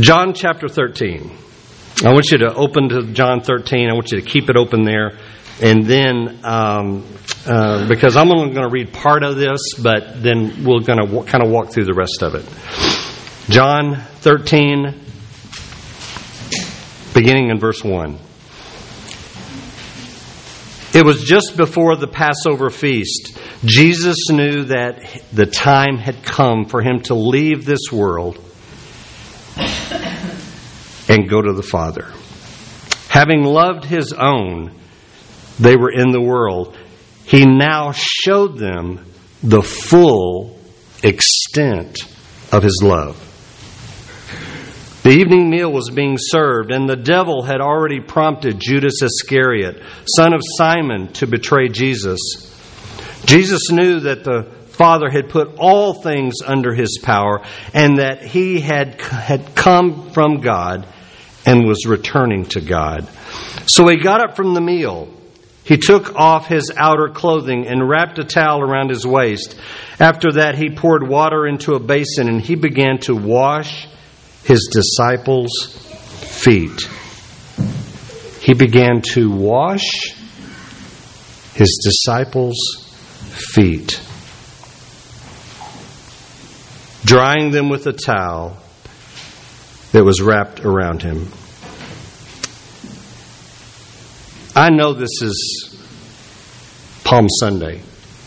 John chapter 13. I want you to open to John 13. I want you to keep it open there. And then, um, uh, because I'm only going to read part of this, but then we're going to w- kind of walk through the rest of it. John 13, beginning in verse 1. It was just before the Passover feast. Jesus knew that the time had come for him to leave this world and go to the Father. Having loved his own, they were in the world. He now showed them the full extent of his love. The evening meal was being served, and the devil had already prompted Judas Iscariot, son of Simon, to betray Jesus. Jesus knew that the Father had put all things under his power, and that he had, had come from God and was returning to God. So he got up from the meal. He took off his outer clothing and wrapped a towel around his waist. After that, he poured water into a basin and he began to wash his disciples' feet. He began to wash his disciples' feet, drying them with a towel that was wrapped around him. I know this is Palm Sunday.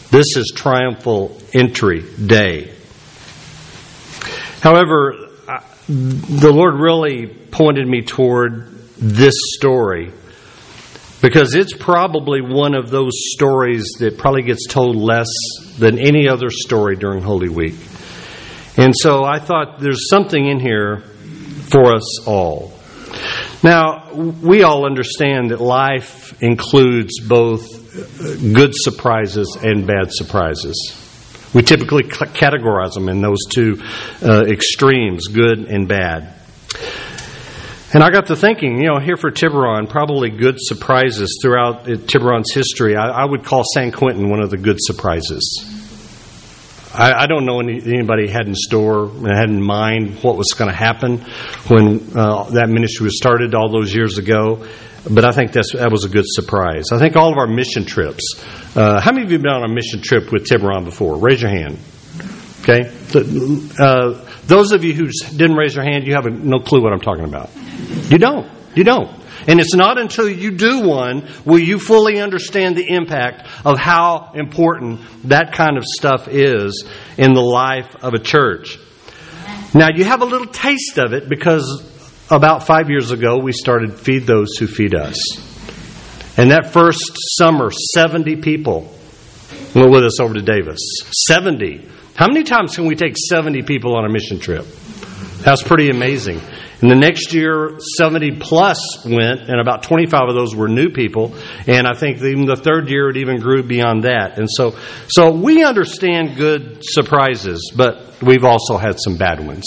This is triumphal entry day. However, the Lord really pointed me toward this story because it's probably one of those stories that probably gets told less than any other story during Holy Week. And so I thought there's something in here for us all. Now, we all understand that life includes both good surprises and bad surprises. We typically categorize them in those two uh, extremes, good and bad. And I got to thinking, you know, here for Tiburon, probably good surprises throughout Tiburon's history. I, I would call San Quentin one of the good surprises. I, I don't know any, anybody had in store and had in mind what was going to happen when uh, that ministry was started all those years ago. But I think that's, that was a good surprise. I think all of our mission trips. Uh, how many of you have been on a mission trip with Tiburon before? Raise your hand. Okay? Uh, those of you who didn't raise your hand, you have no clue what I'm talking about. You don't. You don't. And it's not until you do one will you fully understand the impact of how important that kind of stuff is in the life of a church. Now, you have a little taste of it because about five years ago, we started Feed Those Who Feed Us. And that first summer, 70 people went with us over to Davis. 70. How many times can we take 70 people on a mission trip? That's pretty amazing. And the next year, 70 plus went, and about 25 of those were new people. And I think even the third year, it even grew beyond that. And so, so we understand good surprises, but we've also had some bad ones.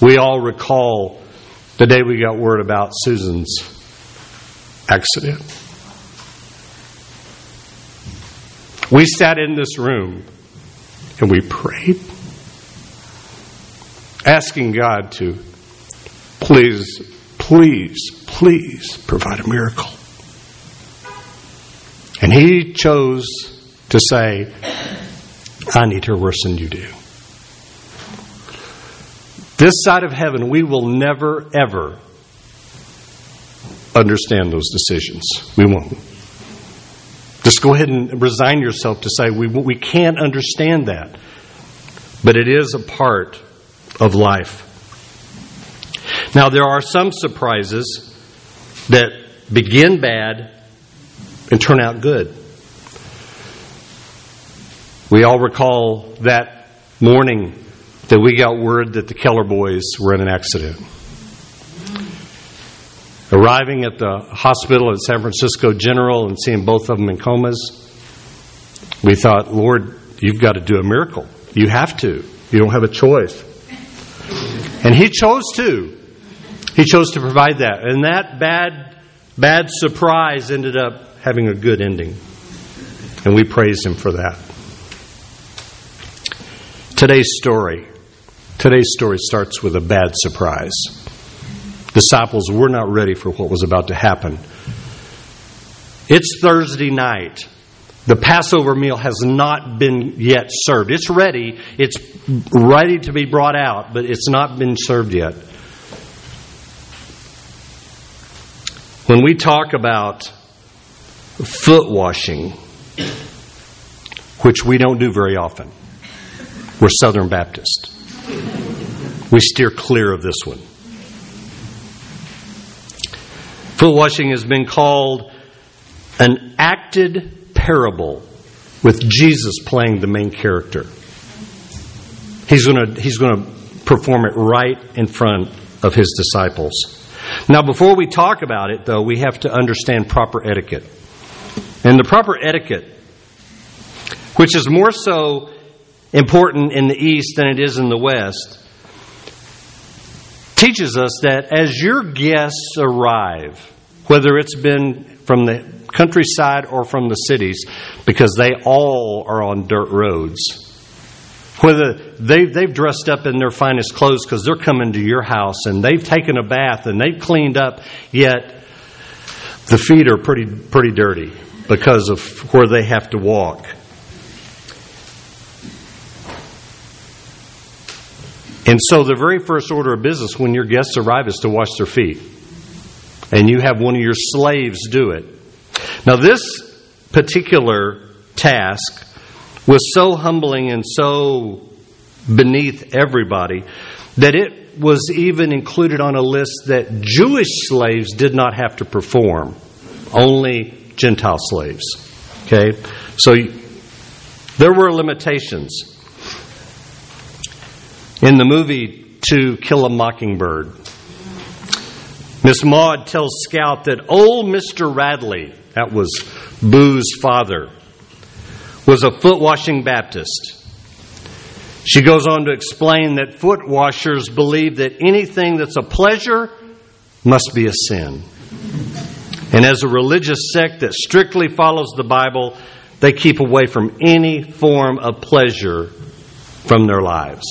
We all recall the day we got word about Susan's accident. We sat in this room and we prayed, asking God to please, please, please provide a miracle. And He chose to say, I need her worse than you do. This side of heaven, we will never, ever understand those decisions. We won't. Just go ahead and resign yourself to say, we, we can't understand that. But it is a part of life. Now, there are some surprises that begin bad and turn out good. We all recall that morning that we got word that the Keller boys were in an accident. Arriving at the hospital at San Francisco General and seeing both of them in comas, we thought, Lord, you've got to do a miracle. You have to. You don't have a choice. And He chose to. He chose to provide that. And that bad, bad surprise ended up having a good ending. And we praise Him for that. Today's story Today's story starts with a bad surprise. Disciples were not ready for what was about to happen. It's Thursday night. The Passover meal has not been yet served. It's ready. It's ready to be brought out, but it's not been served yet. When we talk about foot washing, which we don't do very often, we're Southern Baptist. We steer clear of this one. Foot washing has been called an acted parable with Jesus playing the main character. He's going to he's to perform it right in front of his disciples. Now, before we talk about it, though, we have to understand proper etiquette. And the proper etiquette, which is more so important in the East than it is in the West, teaches us that as your guests arrive, whether it's been from the countryside or from the cities, because they all are on dirt roads. Whether they've, they've dressed up in their finest clothes because they're coming to your house and they've taken a bath and they've cleaned up, yet the feet are pretty, pretty dirty because of where they have to walk. And so, the very first order of business when your guests arrive is to wash their feet. And you have one of your slaves do it. Now, this particular task was so humbling and so beneath everybody that it was even included on a list that Jewish slaves did not have to perform, only Gentile slaves. Okay? So there were limitations. In the movie To Kill a Mockingbird, Miss Maud tells Scout that oh, old Mr. Radley, that was Boo's father, was a foot washing Baptist. She goes on to explain that foot washers believe that anything that's a pleasure must be a sin. And as a religious sect that strictly follows the Bible, they keep away from any form of pleasure from their lives.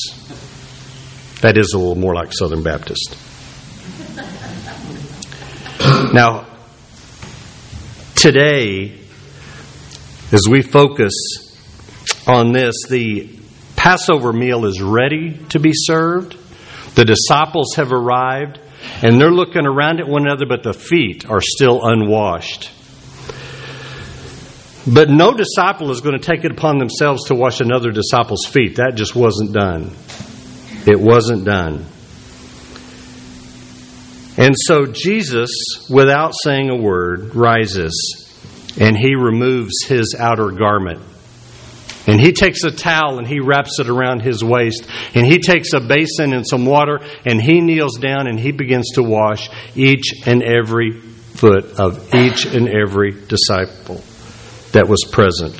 That is a little more like Southern Baptist. Now, today, as we focus on this, the Passover meal is ready to be served. The disciples have arrived, and they're looking around at one another, but the feet are still unwashed. But no disciple is going to take it upon themselves to wash another disciple's feet. That just wasn't done. It wasn't done. And so Jesus, without saying a word, rises and he removes his outer garment. And he takes a towel and he wraps it around his waist. And he takes a basin and some water and he kneels down and he begins to wash each and every foot of each and every disciple that was present.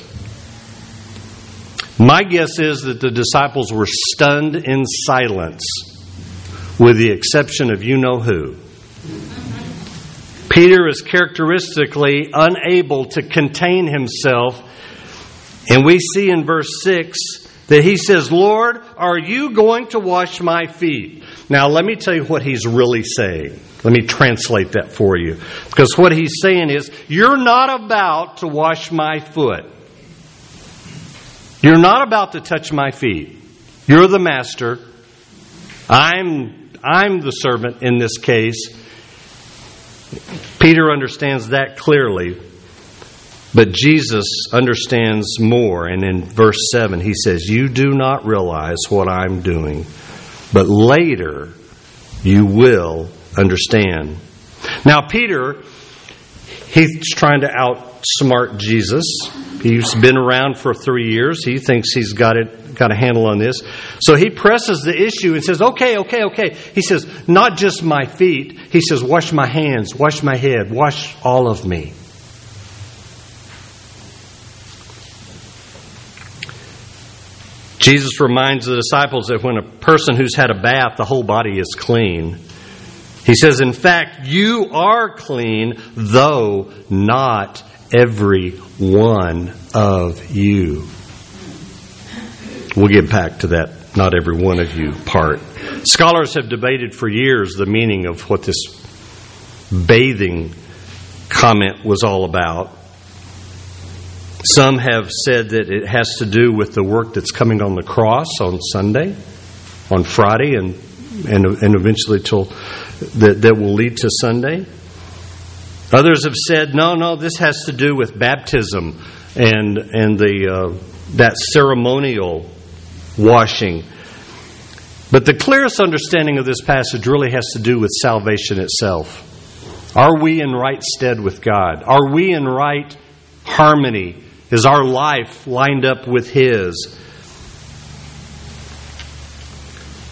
My guess is that the disciples were stunned in silence, with the exception of you know who. Peter is characteristically unable to contain himself. And we see in verse 6 that he says, Lord, are you going to wash my feet? Now, let me tell you what he's really saying. Let me translate that for you. Because what he's saying is, You're not about to wash my foot. You're not about to touch my feet. You're the master. I'm, I'm the servant in this case. Peter understands that clearly, but Jesus understands more. And in verse 7, he says, You do not realize what I'm doing, but later you will understand. Now, Peter, he's trying to outsmart Jesus. He's been around for three years. He thinks he's got it, got a handle on this. So he presses the issue and says, "Okay, okay, okay." He says, "Not just my feet." He says, "Wash my hands, wash my head, wash all of me." Jesus reminds the disciples that when a person who's had a bath, the whole body is clean. He says, In fact, you are clean, though not every one of you. We'll get back to that not every one of you part. Scholars have debated for years the meaning of what this bathing comment was all about. Some have said that it has to do with the work that's coming on the cross on Sunday, on Friday, and and, and eventually till that, that will lead to Sunday. Others have said, no, no, this has to do with baptism and and the uh, that ceremonial washing. But the clearest understanding of this passage really has to do with salvation itself. Are we in right stead with God? Are we in right harmony? Is our life lined up with His?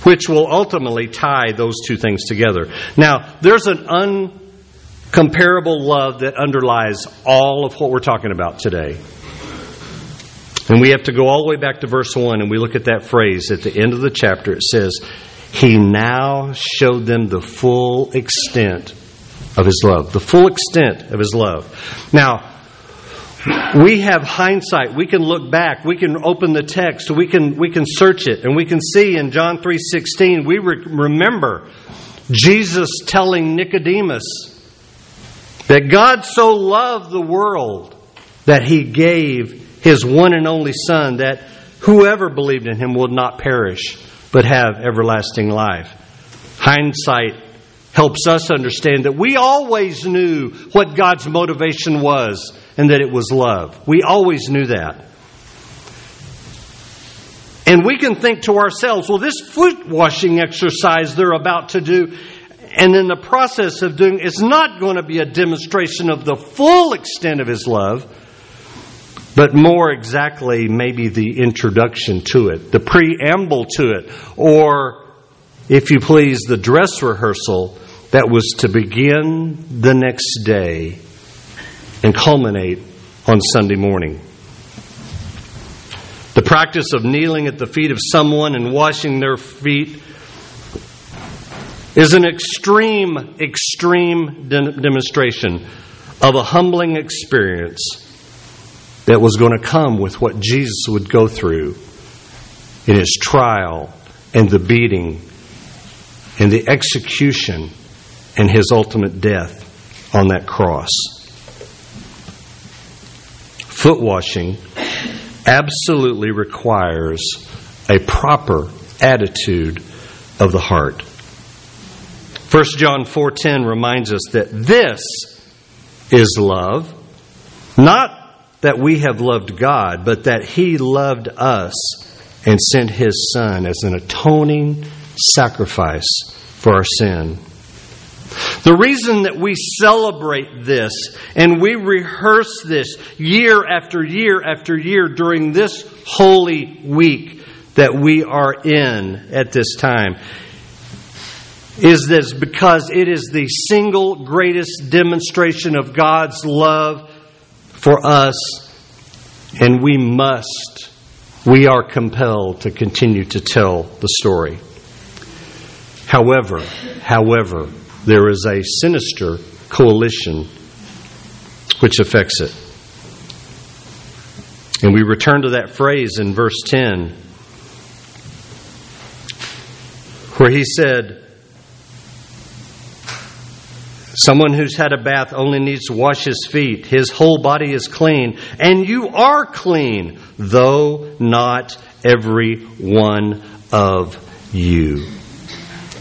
Which will ultimately tie those two things together. Now, there's an uncomparable love that underlies all of what we're talking about today. And we have to go all the way back to verse 1 and we look at that phrase at the end of the chapter. It says, He now showed them the full extent of His love. The full extent of His love. Now, we have hindsight. We can look back. We can open the text. We can, we can search it. And we can see in John 3.16, we re- remember Jesus telling Nicodemus that God so loved the world that He gave his one and only Son, that whoever believed in him would not perish, but have everlasting life. Hindsight helps us understand that we always knew what God's motivation was and that it was love. We always knew that. And we can think to ourselves, well, this foot washing exercise they're about to do, and in the process of doing, is not going to be a demonstration of the full extent of His love but more exactly, maybe the introduction to it, the preamble to it, or, if you please, the dress rehearsal that was to begin the next day and culminate on Sunday morning. The practice of kneeling at the feet of someone and washing their feet is an extreme, extreme de- demonstration of a humbling experience that was going to come with what Jesus would go through in his trial and the beating and the execution and his ultimate death on that cross. Foot washing absolutely requires a proper attitude of the heart. 1 John 4:10 reminds us that this is love, not that we have loved God, but that He loved us and sent His Son as an atoning sacrifice for our sin. The reason that we celebrate this and we rehearse this year after year after year during this holy week that we are in at this time is this because it is the single greatest demonstration of God's love for us, and we must, we are compelled to continue to tell the story. However, however, there is a sinister coalition which affects it. And we return to that phrase in verse 10 where he said, Someone who's had a bath only needs to wash his feet. His whole body is clean. And you are clean, though not every one of you.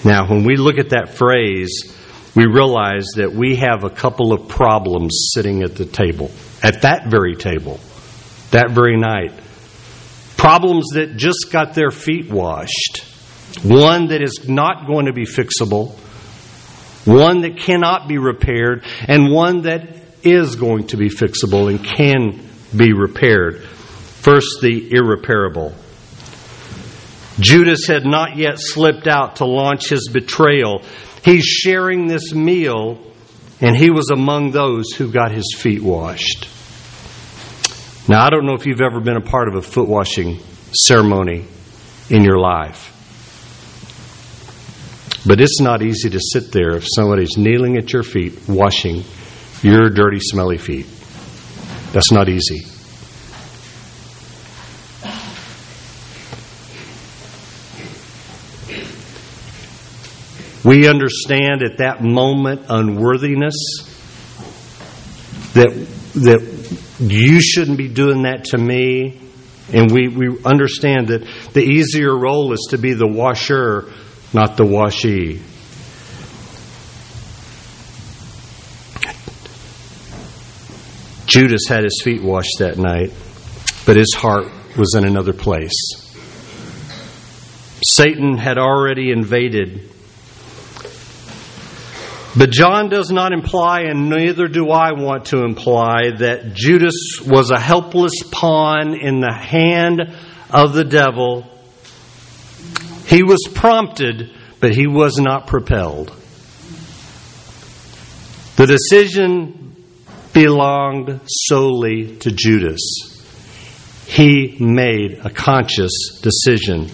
Now, when we look at that phrase, we realize that we have a couple of problems sitting at the table, at that very table, that very night. Problems that just got their feet washed. One that is not going to be fixable one that cannot be repaired, and one that is going to be fixable and can be repaired. First, the irreparable. Judas had not yet slipped out to launch his betrayal. He's sharing this meal, and he was among those who got his feet washed. Now, I don't know if you've ever been a part of a foot washing ceremony in your life. But it's not easy to sit there if somebody's kneeling at your feet, washing your dirty, smelly feet. That's not easy. We understand at that moment unworthiness, that, that you shouldn't be doing that to me. And we, we understand that the easier role is to be the washer, not the washee. Judas had his feet washed that night, but his heart was in another place. Satan had already invaded. But John does not imply, and neither do I want to imply, that Judas was a helpless pawn in the hand of the devil. He was prompted, but he was not propelled. The decision belonged solely to Judas. He made a conscious decision.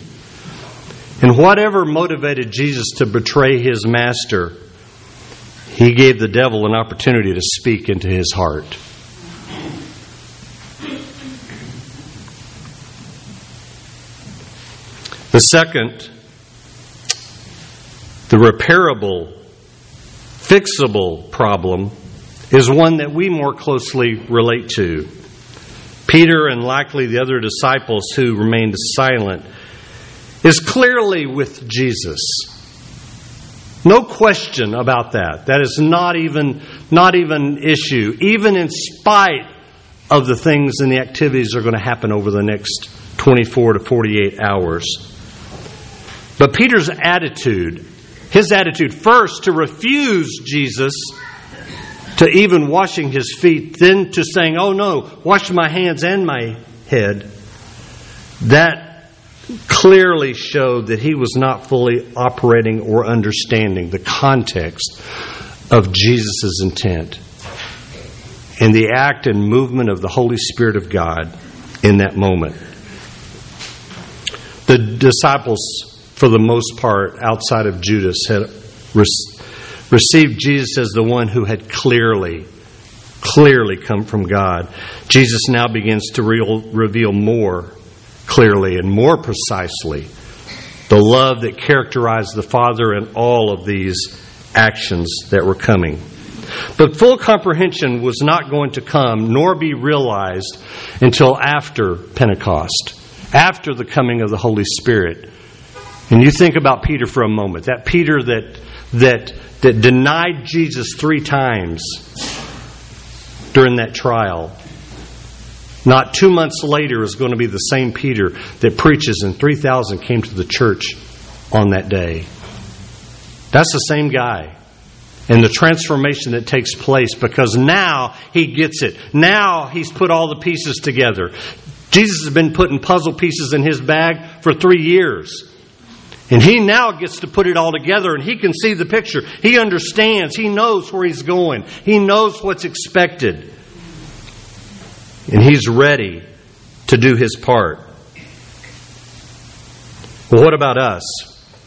And whatever motivated Jesus to betray his master, he gave the devil an opportunity to speak into his heart. The second, the repairable, fixable problem is one that we more closely relate to. Peter and likely the other disciples who remained silent is clearly with Jesus. No question about that. That is not even not even issue, even in spite of the things and the activities that are going to happen over the next 24 to 48 hours. But Peter's attitude, his attitude first to refuse Jesus to even washing his feet, then to saying, Oh no, wash my hands and my head, that clearly showed that he was not fully operating or understanding the context of Jesus' intent and the act and movement of the Holy Spirit of God in that moment. The disciples, for the most part, outside of Judas, had received Jesus as the one who had clearly, clearly come from God. Jesus now begins to reveal more clearly and more precisely the love that characterized the Father in all of these actions that were coming. But full comprehension was not going to come nor be realized until after Pentecost, after the coming of the Holy Spirit. And you think about Peter for a moment. That Peter that that that denied Jesus three times during that trial. Not two months later is going to be the same Peter that preaches, and 3,000 came to the church on that day. That's the same guy. And the transformation that takes place because now he gets it. Now he's put all the pieces together. Jesus has been putting puzzle pieces in his bag for three years. And he now gets to put it all together and he can see the picture. He understands. He knows where he's going. He knows what's expected. And he's ready to do his part. Well, what about us?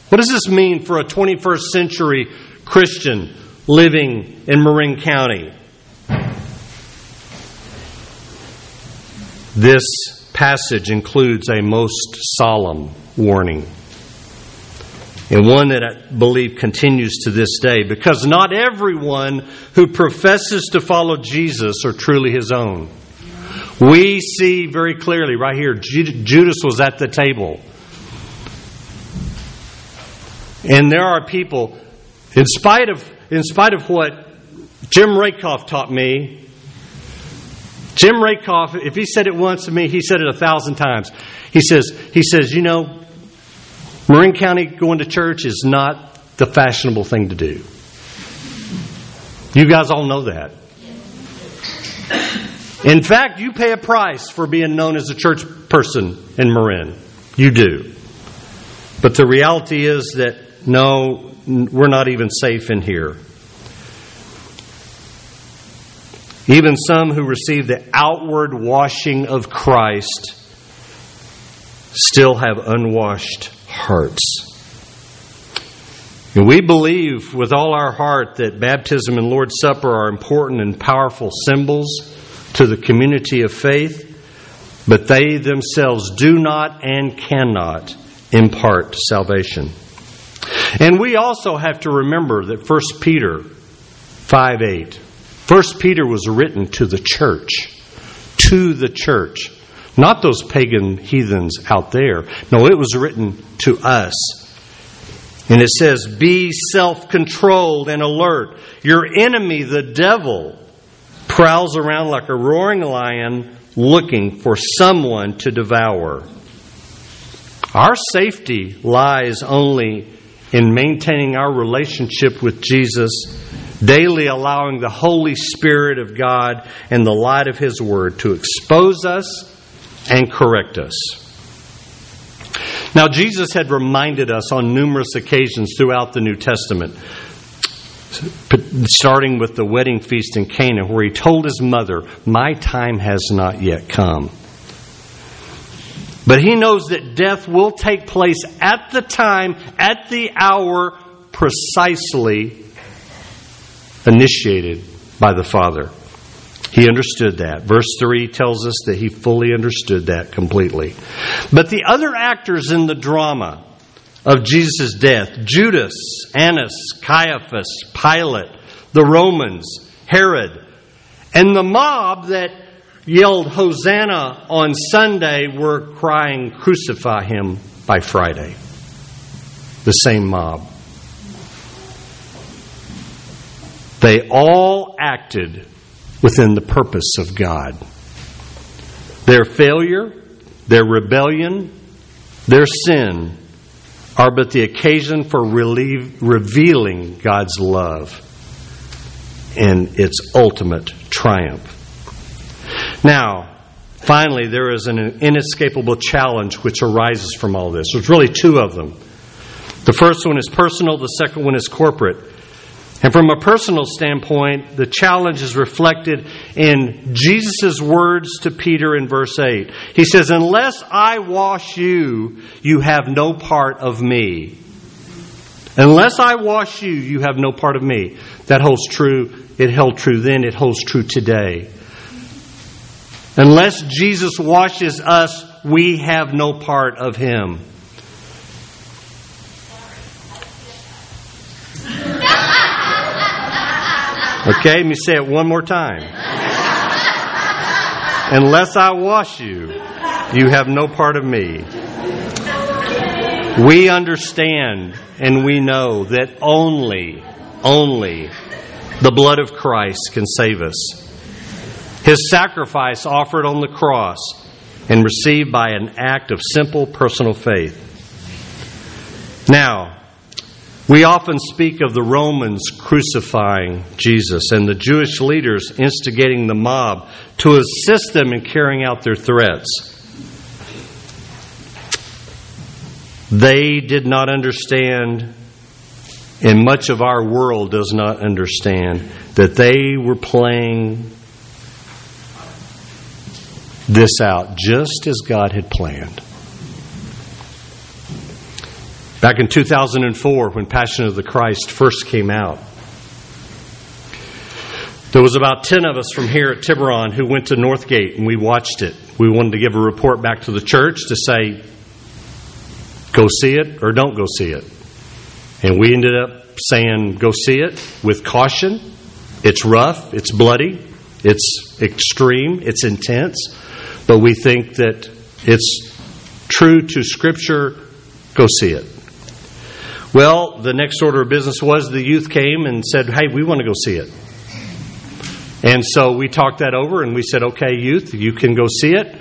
What does this mean for a 21st century Christian living in Marin County? This passage includes a most solemn warning and one that I believe continues to this day, because not everyone who professes to follow Jesus are truly his own. We see very clearly right here, Judas was at the table. And there are people, in spite of, in spite of what Jim Rakoff taught me, Jim Rakoff, if he said it once to me, he said it a thousand times. He says, he says, you know, Marin County going to church is not the fashionable thing to do. You guys all know that. In fact, you pay a price for being known as a church person in Marin. You do. But the reality is that no, we're not even safe in here. Even some who receive the outward washing of Christ still have unwashed hearts. And we believe with all our heart that baptism and Lord's Supper are important and powerful symbols to the community of faith, but they themselves do not and cannot impart salvation. And we also have to remember that 1 Peter 5 8. 1 Peter was written to the church. To the church. Not those pagan heathens out there. No, it was written to us. And it says, Be self controlled and alert. Your enemy, the devil, prowls around like a roaring lion looking for someone to devour. Our safety lies only in maintaining our relationship with Jesus, daily allowing the Holy Spirit of God and the light of His Word to expose us and correct us. Now, Jesus had reminded us on numerous occasions throughout the New Testament, starting with the wedding feast in Cana, where he told his mother, My time has not yet come. But he knows that death will take place at the time, at the hour, precisely initiated by the Father. He understood that. Verse 3 tells us that he fully understood that completely. But the other actors in the drama of Jesus' death Judas, Annas, Caiaphas, Pilate, the Romans, Herod, and the mob that yelled Hosanna on Sunday were crying, Crucify him by Friday. The same mob. They all acted within the purpose of God. Their failure, their rebellion, their sin are but the occasion for relieve, revealing God's love in its ultimate triumph. Now, finally, there is an inescapable challenge which arises from all this. There's really two of them. The first one is personal, the second one is corporate. And from a personal standpoint, the challenge is reflected in Jesus' words to Peter in verse 8. He says, Unless I wash you, you have no part of me. Unless I wash you, you have no part of me. That holds true. It held true then, it holds true today. Unless Jesus washes us, we have no part of him. Okay, let me say it one more time. Unless I wash you, you have no part of me. We understand and we know that only, only the blood of Christ can save us. His sacrifice offered on the cross and received by an act of simple personal faith. Now, we often speak of the Romans crucifying Jesus and the Jewish leaders instigating the mob to assist them in carrying out their threats. They did not understand, and much of our world does not understand, that they were playing this out just as God had planned. Back in 2004, when Passion of the Christ first came out, there was about 10 of us from here at Tiburon who went to Northgate and we watched it. We wanted to give a report back to the church to say, go see it or don't go see it. And we ended up saying, go see it with caution. It's rough, it's bloody, it's extreme, it's intense, but we think that it's true to Scripture. Go see it. Well, the next order of business was the youth came and said, Hey, we want to go see it. And so we talked that over and we said, Okay, youth, you can go see it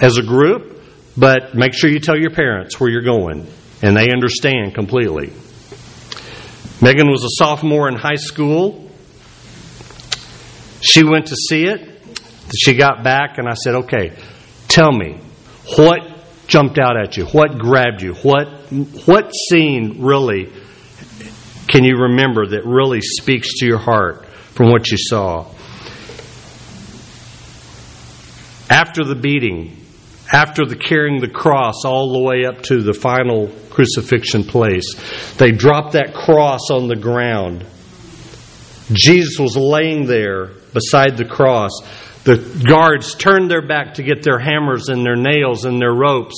as a group, but make sure you tell your parents where you're going. And they understand completely. Megan was a sophomore in high school. She went to see it. She got back, and I said, Okay, tell me, what jumped out at you? What grabbed you? What, what scene really can you remember that really speaks to your heart from what you saw? After the beating, after the carrying the cross all the way up to the final crucifixion place, they dropped that cross on the ground. Jesus was laying there beside the cross. The guards turned their back to get their hammers and their nails and their ropes.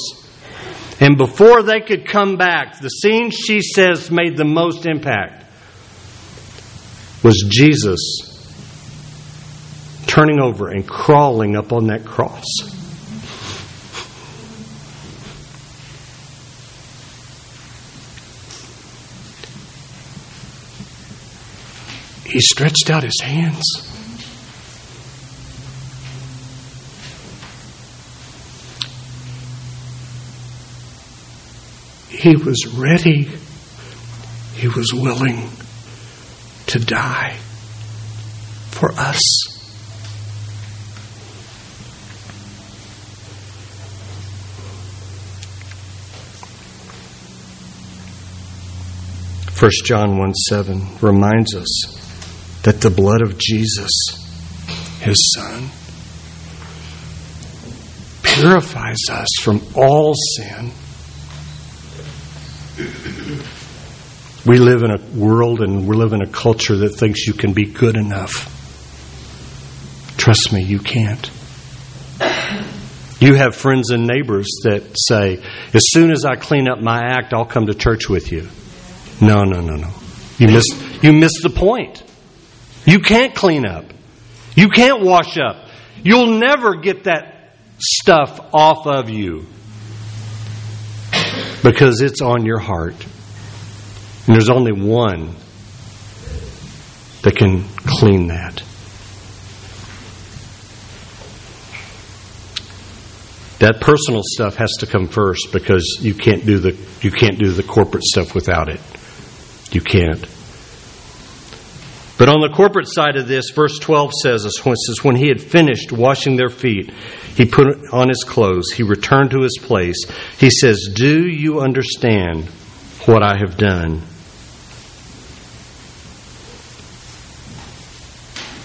And before they could come back, the scene she says made the most impact was Jesus turning over and crawling up on that cross. He stretched out his hands. He was ready. He was willing to die for us. First John 1 7 reminds us that the blood of Jesus, his son, purifies us from all sin. We live in a world and we live in a culture that thinks you can be good enough. Trust me, you can't. You have friends and neighbors that say, as soon as I clean up my act, I'll come to church with you. No, no, no, no. You missed, you missed the point. You can't clean up. You can't wash up. You'll never get that stuff off of you because it's on your heart. And there's only one that can clean that. That personal stuff has to come first because you can't do the you can't do the corporate stuff without it. You can't. But on the corporate side of this, verse 12 says, says, When he had finished washing their feet, he put on his clothes, he returned to his place. He says, Do you understand what I have done?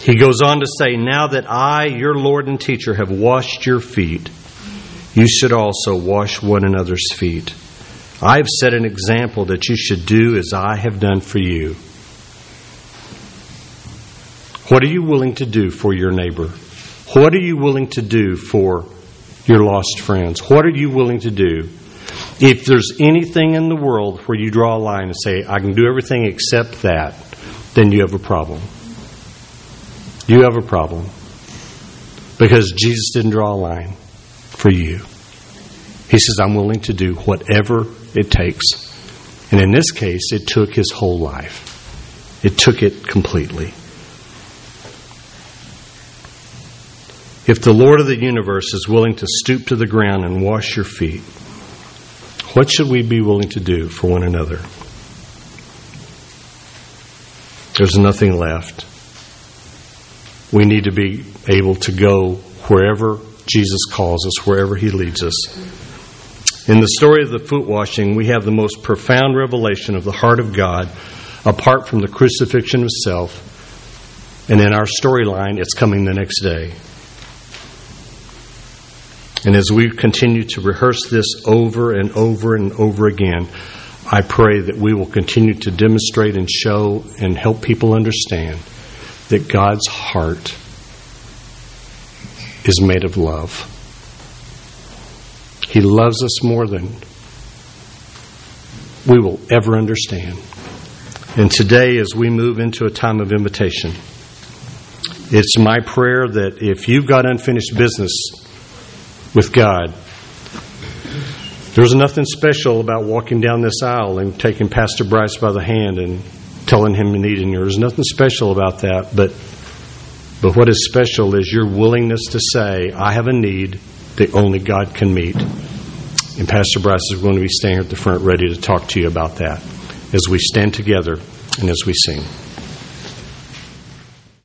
He goes on to say, Now that I, your Lord and teacher, have washed your feet, you should also wash one another's feet. I have set an example that you should do as I have done for you. What are you willing to do for your neighbor? What are you willing to do for your lost friends? What are you willing to do? If there's anything in the world where you draw a line and say, I can do everything except that, then you have a problem. You have a problem. Because Jesus didn't draw a line for you. He says, I'm willing to do whatever it takes. And in this case, it took his whole life, it took it completely. If the Lord of the universe is willing to stoop to the ground and wash your feet, what should we be willing to do for one another? There's nothing left. We need to be able to go wherever Jesus calls us, wherever He leads us. In the story of the foot washing, we have the most profound revelation of the heart of God apart from the crucifixion of self. And in our storyline, it's coming the next day. And as we continue to rehearse this over and over and over again, I pray that we will continue to demonstrate and show and help people understand that God's heart is made of love. He loves us more than we will ever understand. And today, as we move into a time of invitation, it's my prayer that if you've got unfinished business with God, there's nothing special about walking down this aisle and taking Pastor Bryce by the hand and telling him you need in you. There's nothing special about that, but but what is special is your willingness to say, I have a need that only God can meet. And Pastor Bryce is going to be standing at the front ready to talk to you about that as we stand together and as we sing.